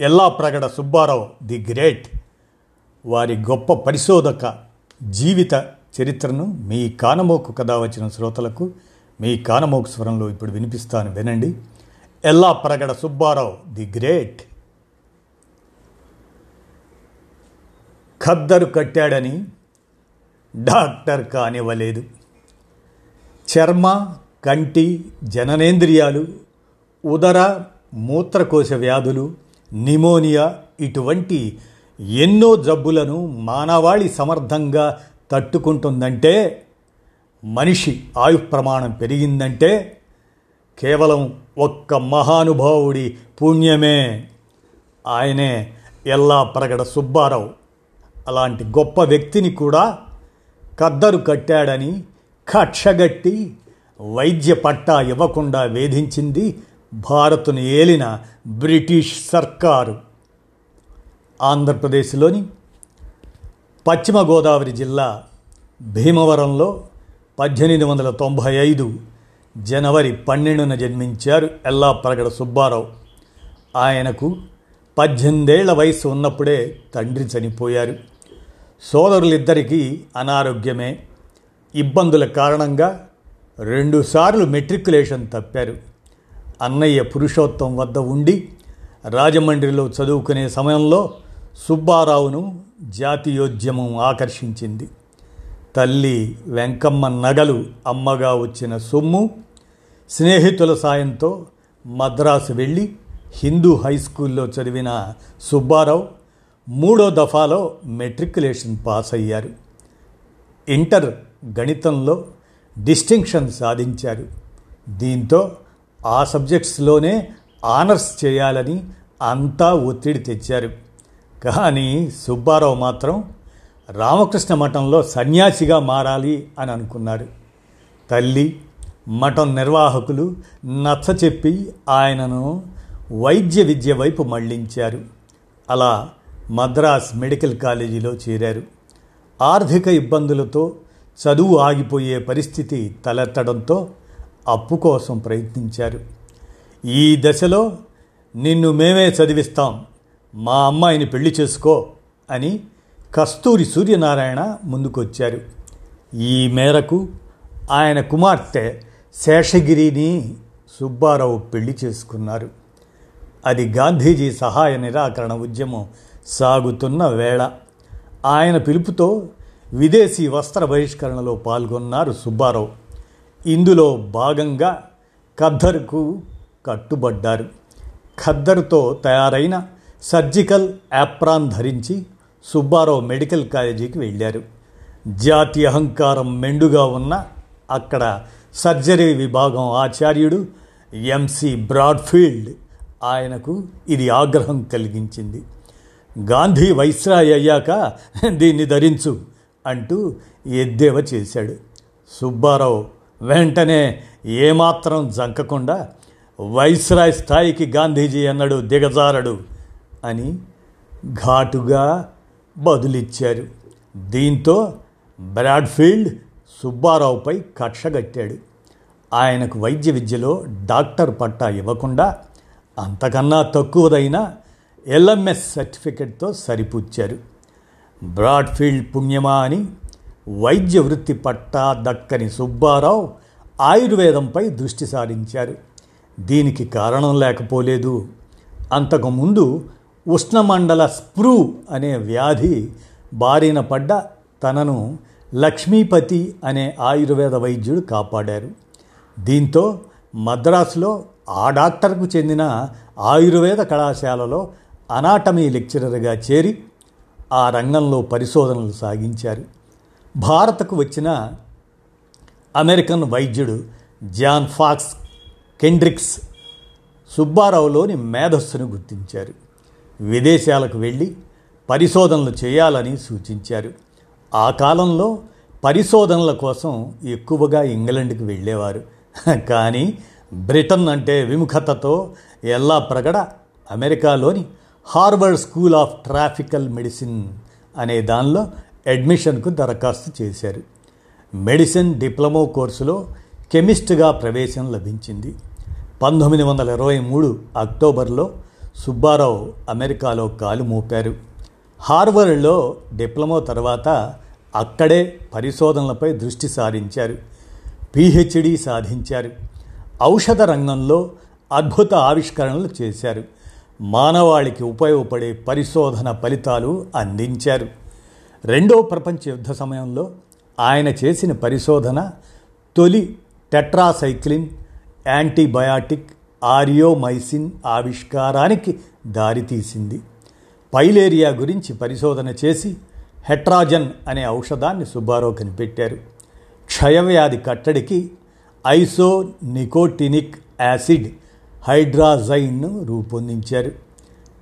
Yellapragada Subbarao the great. వారి గొప్ప పరిశోధక జీవిత చరిత్రను మీ కానమోకు కథ వచ్చిన శ్రోతలకు మీ కానమోకు స్వరంలో ఇప్పుడు వినిపిస్తాను వినండి. Yellapragada Subbarao the great. ఖద్దరు కట్టాడని డాక్టర్ కానివ్వలేదు. చర్మ కంటి జననేంద్రియాలు ఉదర మూత్రకోశ వ్యాధులు నిమోనియా ఇటువంటి ఎన్నో జబ్బులను మానవాళి సమర్థంగా తట్టుకుంటుందంటే మనిషి ఆయు ప్రమాణం పెరిగిందంటే కేవలం ఒక్క మహానుభావుడి పుణ్యమే. ఆయనే ఎల్లా ప్రగడ సుబ్బారావు. అలాంటి గొప్ప వ్యక్తిని కూడా కద్దరు కట్టాడని కక్షగట్టి వైద్య పట్టా ఇవ్వకుండా వేధించింది భారత్ను ఏలిన బ్రిటిష్ సర్కారు. ఆంధ్రప్రదేశ్లోని పశ్చిమ గోదావరి జిల్లా భీమవరంలో పద్దెనిమిది వందల తొంభై ఐదు జనవరి పన్నెండున జన్మించారు ఎల్లాప్రగడ సుబ్బారావు. ఆయనకు పద్దెనిమిదేళ్ళ వయసు ఉన్నప్పుడే తండ్రి చనిపోయారు. సోదరులిద్దరికీ అనారోగ్యమే. ఇబ్బందుల కారణంగా రెండుసార్లు మెట్రికులేషన్ తప్పారు. అన్నయ్య పురుషోత్తం వద్ద ఉండి రాజమండ్రిలో చదువుకునే సమయంలో సుబ్బారావును జాతీయోద్యమం ఆకర్షించింది. తల్లి వెంకమ్మ నగలు అమ్మగా వచ్చిన సొమ్ము స్నేహితుల సాయంతో మద్రాసు వెళ్ళి హిందూ హై స్కూల్లో చదివిన సుబ్బారావు మూడో దఫాలో మెట్రికులేషన్ పాస్ అయ్యారు. ఇంటర్ గణితంలో డిస్టింక్షన్ సాధించారు. దీంతో ఆ సబ్జెక్ట్స్లోనే ఆనర్స్ చేయాలని అంతా ఒత్తిడి తెచ్చారు. కానీ సుబ్బారావు మాత్రం రామకృష్ణ మఠంలో సన్యాసిగా మారాలి అని అనుకున్నారు తల్లి మఠం నిర్వాహకులు నచ్చ చెప్పి ఆయనను వైద్య విద్య వైపు మళ్ళించారు. అలా మద్రాస్ మెడికల్ కాలేజీలో చేరారు. ఆర్థిక ఇబ్బందులతో చదువు ఆగిపోయే పరిస్థితి తలెత్తడంతో అప్పు కోసం ప్రయత్నించారు. ఈ దశలో నిన్ను మేమే చదివిస్తాం. మా అమ్మాయిని పెళ్ళి చేసుకో అని కస్తూరి సూర్యనారాయణ ముందుకొచ్చారు. ఈ మేరకు ఆయన కుమార్తె శేషగిరిని సుబ్బారావు పెళ్ళి చేసుకున్నారు. అది గాంధీజీ సహాయ నిరాకరణ ఉద్యమం సాగుతున్న వేళ. ఆయన పిలుపుతో విదేశీ వస్త్ర బహిష్కరణలో పాల్గొన్నారు సుబ్బారావు. ఇందులో భాగంగా ఖద్దరుకు కట్టుబడ్డారు. ఖద్దరుతో తయారైన సర్జికల్ యాప్రాన్ ధరించి సుబ్బారావు మెడికల్ కాలేజీకి వెళ్ళారు. జాతి అహంకారం మెండుగా ఉన్న అక్కడ సర్జరీ విభాగం ఆచార్యుడు ఎంసి బ్రాడ్ఫీల్డ్ ఆయనకు ఇది ఆగ్రహం కలిగించింది. గాంధీ వైస్రాయ్ అయ్యాక దీన్ని ధరించు అంటూ ఎద్దేవ చేశాడు. సుబ్బారావు వెంటనే ఏమాత్రం జంకకుండా వైస్రాయ్ స్థాయికి గాంధీజీ అన్నాడు దిగజారడు అని ఘాటుగా బదులిచ్చారు. దీంతో బ్రాడ్ఫీల్డ్ సుబ్బారావుపై కక్షగట్టాడు ఆయనకు వైద్య విద్యలో డాక్టర్ పట్టా ఇవ్వకుండా అంతకన్నా తక్కువదైన ఎల్ఎంఎస్ సర్టిఫికెట్తో సరిపుచ్చారు. బ్రాడ్ఫీల్డ్ పుణ్యమా అని వైద్య వృత్తి పట్టా దక్కని సుబ్బారావు ఆయుర్వేదంపై దృష్టి సారించారు. దీనికి కారణం లేకపోలేదు. అంతకుముందు ఉష్ణమండల స్ప్రూ అనే వ్యాధి బారిన పడ్డ తనను లక్ష్మీపతి అనే ఆయుర్వేద వైద్యుడు కాపాడారు. దీంతో మద్రాసులో ఆ డాక్టర్కు చెందిన ఆయుర్వేద కళాశాలలో అనాటమీ లెక్చరర్గా చేరి ఆ రంగంలో పరిశోధనలు సాగించారు. భారత్కు వచ్చిన అమెరికన్ వైద్యుడు జాన్ ఫాక్స్ కెండ్రిక్స్ సుబ్బారావులోని మేధస్సును గుర్తించారు. విదేశాలకు వెళ్ళి పరిశోధనలు చేయాలని సూచించారు. ఆ కాలంలో పరిశోధనల కోసం ఎక్కువగా ఇంగ్లండ్కి వెళ్ళేవారు. కానీ బ్రిటన్ అంటే విముఖతతో ఎల్లా ప్రగడ అమెరికాలోని Harvard school of tropical medicine అనే దానిలో అడ్మిషన్కు దరఖాస్తు చేశారు. మెడిసిన్ డిప్లొమో కోర్సులో కెమిస్ట్గా ప్రవేశం లభించింది. పంతొమ్మిది వందల ఇరవై మూడు అక్టోబర్లో సుబ్బారావు అమెరికాలో కాలు మోపారు. హార్వర్డ్లో డిప్లొమా తర్వాత అక్కడే పరిశోధనలపై దృష్టి సారించారు. పిహెచ్డి సాధించారు. ఔషధ రంగంలో అద్భుత ఆవిష్కరణలు చేశారు. మానవాళికి ఉపయోగపడే పరిశోధన ఫలితాలు అందించారు. రెండో ప్రపంచ యుద్ధ సమయంలో ఆయన చేసిన పరిశోధన తొలి టెట్రాసైక్లిన్ యాంటీబయాటిక్ ఆరియోమైసిన్ ఆవిష్కారానికి దారితీసింది. పైలేరియా గురించి పరిశోధన చేసి హెట్రాజన్ అనే ఔషధాన్ని సుబ్బారావు కనిపెట్టారు క్షయవ్యాధి కట్టడికి ఐసో నికోటినిక్ యాసిడ్ హైడ్రాజైన్ను రూపొందించారు.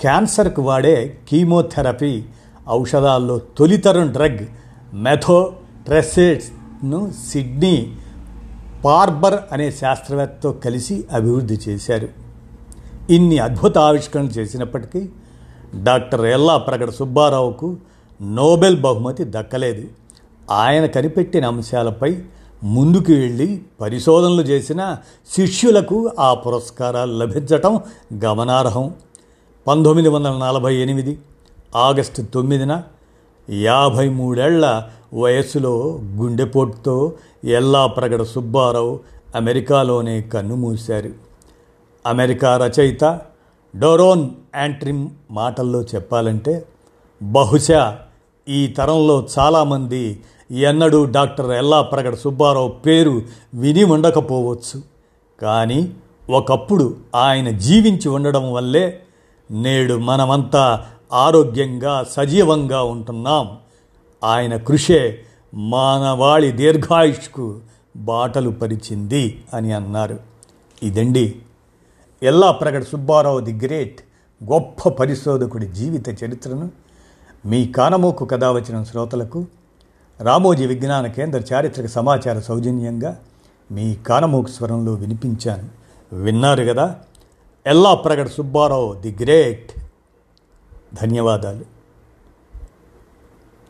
క్యాన్సర్కు వాడే కీమోథెరపీ ఔషధాల్లో తొలితరం డ్రగ్ మెథోట్రెసెట్ను సిడ్నీ పార్బర్ అనే శాస్త్రవేత్తతో కలిసి అభివృద్ధి చేశారు. ఇన్ని అద్భుత ఆవిష్కరణలు చేసినప్పటికీ డాక్టర్ ఎల్లా ప్రగడ సుబ్బారావుకు నోబెల్ బహుమతి దక్కలేదు. ఆయన కనిపెట్టిన అంశాలపై ముందుకు వెళ్ళి పరిశోధనలు చేసిన శిష్యులకు ఆ పురస్కారాలు లభించటం గమనార్హం. పంతొమ్మిది వందల నలభై ఎనిమిది ఆగస్టు తొమ్మిదిన యాభై మూడేళ్ళ వయస్సులో గుండెపోటుతో ఎల్లా ప్రగడ సుబ్బారావు అమెరికాలోనే కన్నుమూశారు. అమెరికా రచయిత డోరోన్ యాంట్రిమ్ మాటల్లో చెప్పాలంటే బహుశా ఈ తరంలో చాలామంది ఎన్నడూ డాక్టర్ ఎల్లా ప్రగడ సుబ్బారావు పేరు విని ఉండకపోవచ్చు. కానీ ఒకప్పుడు ఆయన జీవించి ఉండడం వల్లే నేడు మనమంతా ఆరోగ్యంగా సజీవంగా ఉంటున్నాం. ఆయన కృషే మానవాళి దీర్ఘాయుష్కు బాటలు పరిచింది అని అన్నారు. ఇదండి ఎల్లా ప్రగడ సుబ్బారావు ది గ్రేట్ గొప్ప పరిశోధకుడి జీవిత చరిత్రను మీ కానమోకు కథ వచ్చిన శ్రోతలకు రామోజీ విజ్ఞాన కేంద్ర చారిత్రక సమాచార సౌజన్యంగా మీ కానమోకు స్వరంలో వినిపించాను. విన్నారు కదా ఎల్లా ప్రగడ సుబ్బారావు ది గ్రేట్ ధన్యవాదాలు.